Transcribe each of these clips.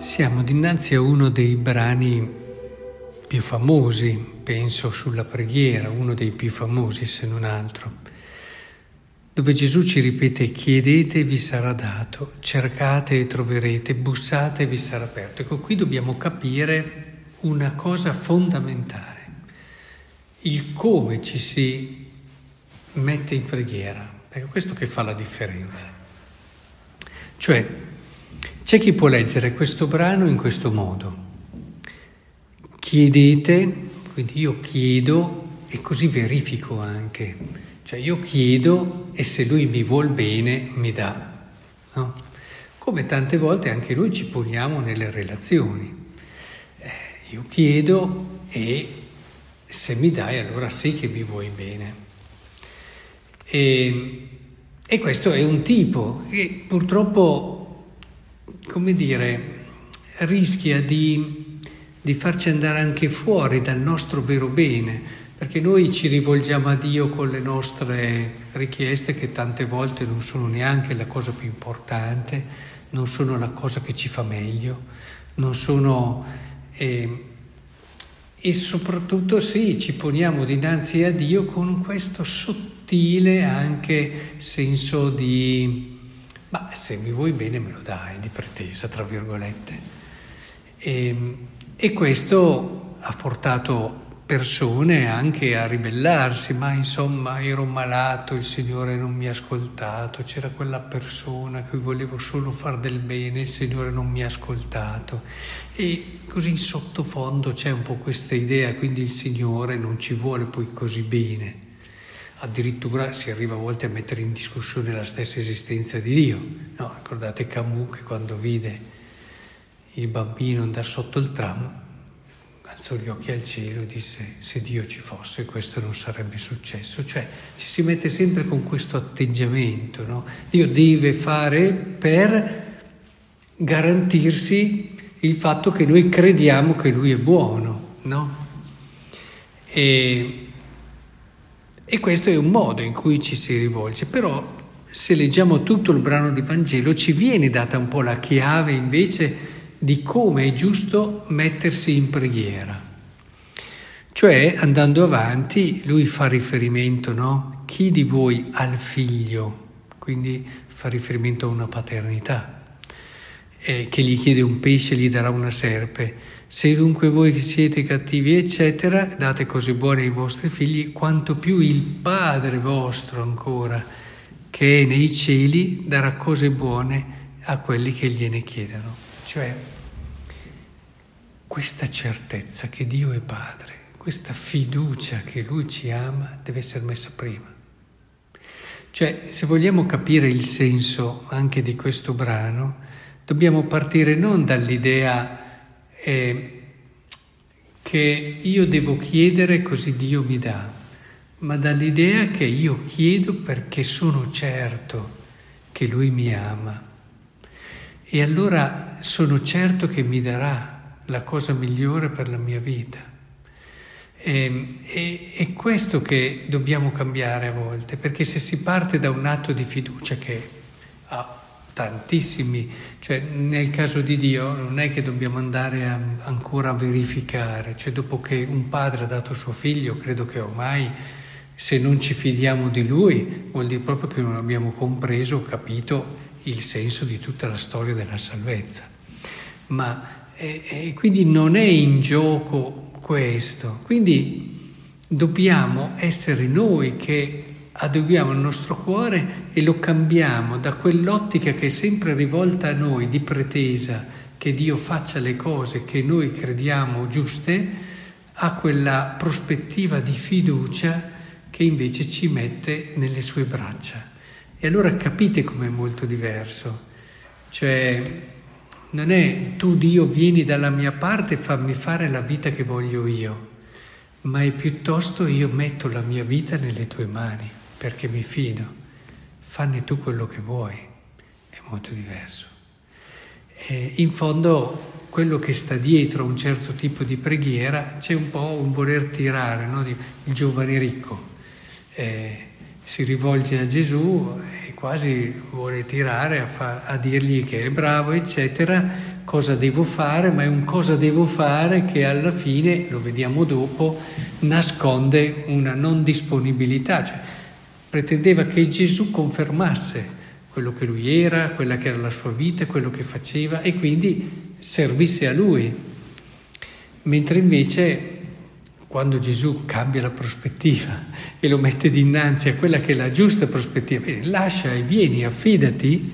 Siamo dinanzi a uno dei brani più famosi, penso sulla preghiera, uno dei più famosi se non altro, dove Gesù ci ripete chiedete e vi sarà dato, cercate e troverete, bussate e vi sarà aperto. Ecco, qui dobbiamo capire una cosa fondamentale, il come ci si mette in preghiera. Ecco, questo che fa la differenza. Cioè, c'è chi può leggere questo brano in questo modo. Chiedete, quindi io chiedo e così verifico anche. Cioè io chiedo e se lui mi vuol bene mi dà. No? Come tante volte anche noi ci poniamo nelle relazioni. Eh, io chiedo e se mi dai allora sì che mi vuoi bene. E, e questo è un tipo che purtroppo come dire, rischia di, di farci andare anche fuori dal nostro vero bene, perché noi ci rivolgiamo a Dio con le nostre richieste che tante volte non sono neanche la cosa più importante, non sono la cosa che ci fa meglio, non sono... Eh, e soprattutto sì, ci poniamo dinanzi a Dio con questo sottile anche senso di ma se mi vuoi bene me lo dai, di pretesa, tra virgolette. E, ehm, e questo ha portato persone anche a ribellarsi, ma insomma ero malato, il Signore non mi ha ascoltato, c'era quella persona cui volevo solo far del bene, il Signore non mi ha ascoltato. E così in sottofondo c'è un po' questa idea, quindi il Signore non ci vuole poi così bene addirittura si arriva a volte a mettere in discussione la stessa esistenza di Dio. No, ricordate Camus che quando vide il bambino andare sotto il tram, alzò gli occhi al cielo e disse se Dio ci fosse questo non sarebbe successo. Cioè ci si mette sempre con questo atteggiamento, no? Dio deve fare per garantirsi il fatto che noi crediamo che Lui è buono, no? E e questo è un modo in cui ci si rivolge, però se leggiamo tutto il brano di Vangelo ci viene data un po' la chiave invece di come è giusto mettersi in preghiera. Cioè, andando avanti, lui fa riferimento, no? Chi di voi ha il figlio? Quindi fa riferimento a una paternità eh, che gli chiede un pesce gli darà una serpe. Se dunque voi siete cattivi, eccetera, date cose buone ai vostri figli, quanto più il Padre vostro ancora, che è nei cieli, darà cose buone a quelli che gliene chiedono. Cioè, questa certezza che Dio è Padre, questa fiducia che Lui ci ama, deve essere messa prima. Cioè, se vogliamo capire il senso anche di questo brano, Dobbiamo partire non dall'idea eh, che io devo chiedere così Dio mi dà, ma dall'idea che io chiedo perché sono certo che Lui mi ama. E allora sono certo che mi darà la cosa migliore per la mia vita. E, e, è questo che dobbiamo cambiare a volte, perché se si parte da un atto di fiducia che ha tantissimi, cioè nel caso di Dio non è che dobbiamo andare a, ancora a verificare, cioè dopo che un padre ha dato suo figlio, credo che ormai se non ci fidiamo di lui vuol dire proprio che non abbiamo compreso o capito il senso di tutta la storia della salvezza. Ma e, e quindi non è in gioco questo, quindi dobbiamo essere noi che adeguiamo il nostro cuore e lo cambiamo da quell'ottica che è sempre rivolta a noi di pretesa che Dio faccia le cose che noi crediamo giuste, a quella prospettiva di fiducia che invece ci mette nelle sue braccia. E allora capite com'è molto diverso. Cioè, non è tu Dio vieni dalla mia parte e fammi fare la vita che voglio io, ma è piuttosto io metto la mia vita nelle tue mani perché mi fido. Fanne tu quello che vuoi, è molto diverso. E in fondo quello che sta dietro a un certo tipo di preghiera c'è un po' un voler tirare, no? il giovane ricco. Eh, si rivolge a Gesù e quasi vuole tirare a, fa, a dirgli che è bravo, eccetera, cosa devo fare, ma è un cosa devo fare che alla fine, lo vediamo dopo, nasconde una non disponibilità. Cioè, pretendeva che Gesù confermasse quello che lui era, quella che era la sua vita, quello che faceva e quindi servisse a lui. Mentre invece quando Gesù cambia la prospettiva e lo mette dinanzi a quella che è la giusta prospettiva, lascia e vieni, affidati,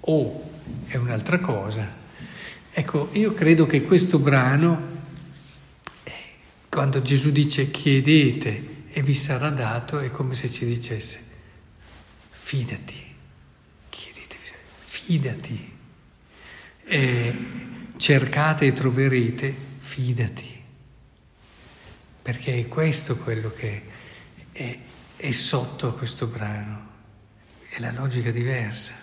o oh, è un'altra cosa. Ecco, io credo che questo brano, eh, quando Gesù dice chiedete e vi sarà dato, è come se ci dicesse fidati, chiedete, fidati, e cercate e troverete, fidati perché è questo quello che è, è sotto questo brano, è la logica diversa.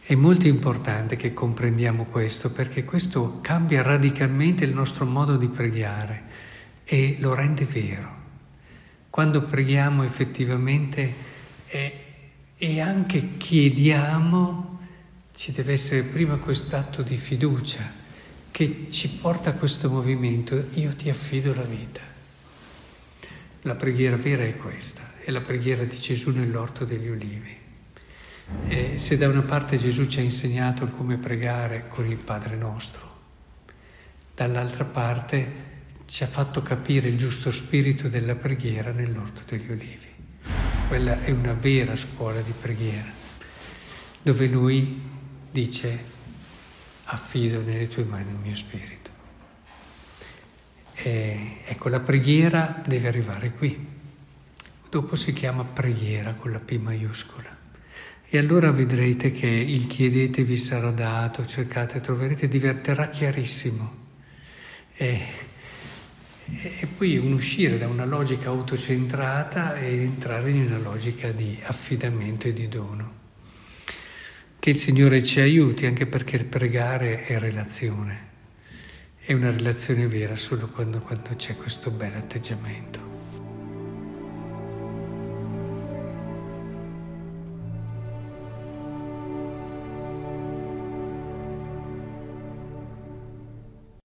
È molto importante che comprendiamo questo perché questo cambia radicalmente il nostro modo di pregare e lo rende vero. Quando preghiamo effettivamente e, e anche chiediamo, ci deve essere prima quest'atto di fiducia che ci porta a questo movimento, io ti affido la vita. La preghiera vera è questa, è la preghiera di Gesù nell'orto degli ulivi. E se da una parte Gesù ci ha insegnato come pregare con il Padre nostro, dall'altra parte ci ha fatto capire il giusto spirito della preghiera nell'orto degli ulivi. Quella è una vera scuola di preghiera, dove lui dice affido nelle tue mani il mio spirito. E, ecco, la preghiera deve arrivare qui. Dopo si chiama preghiera con la P maiuscola. E allora vedrete che il chiedete vi sarà dato, cercate, troverete, diverterà chiarissimo. E, e poi un uscire da una logica autocentrata e entrare in una logica di affidamento e di dono. Che il Signore ci aiuti anche perché il pregare è relazione. È una relazione vera solo quando, quando c'è questo bel atteggiamento.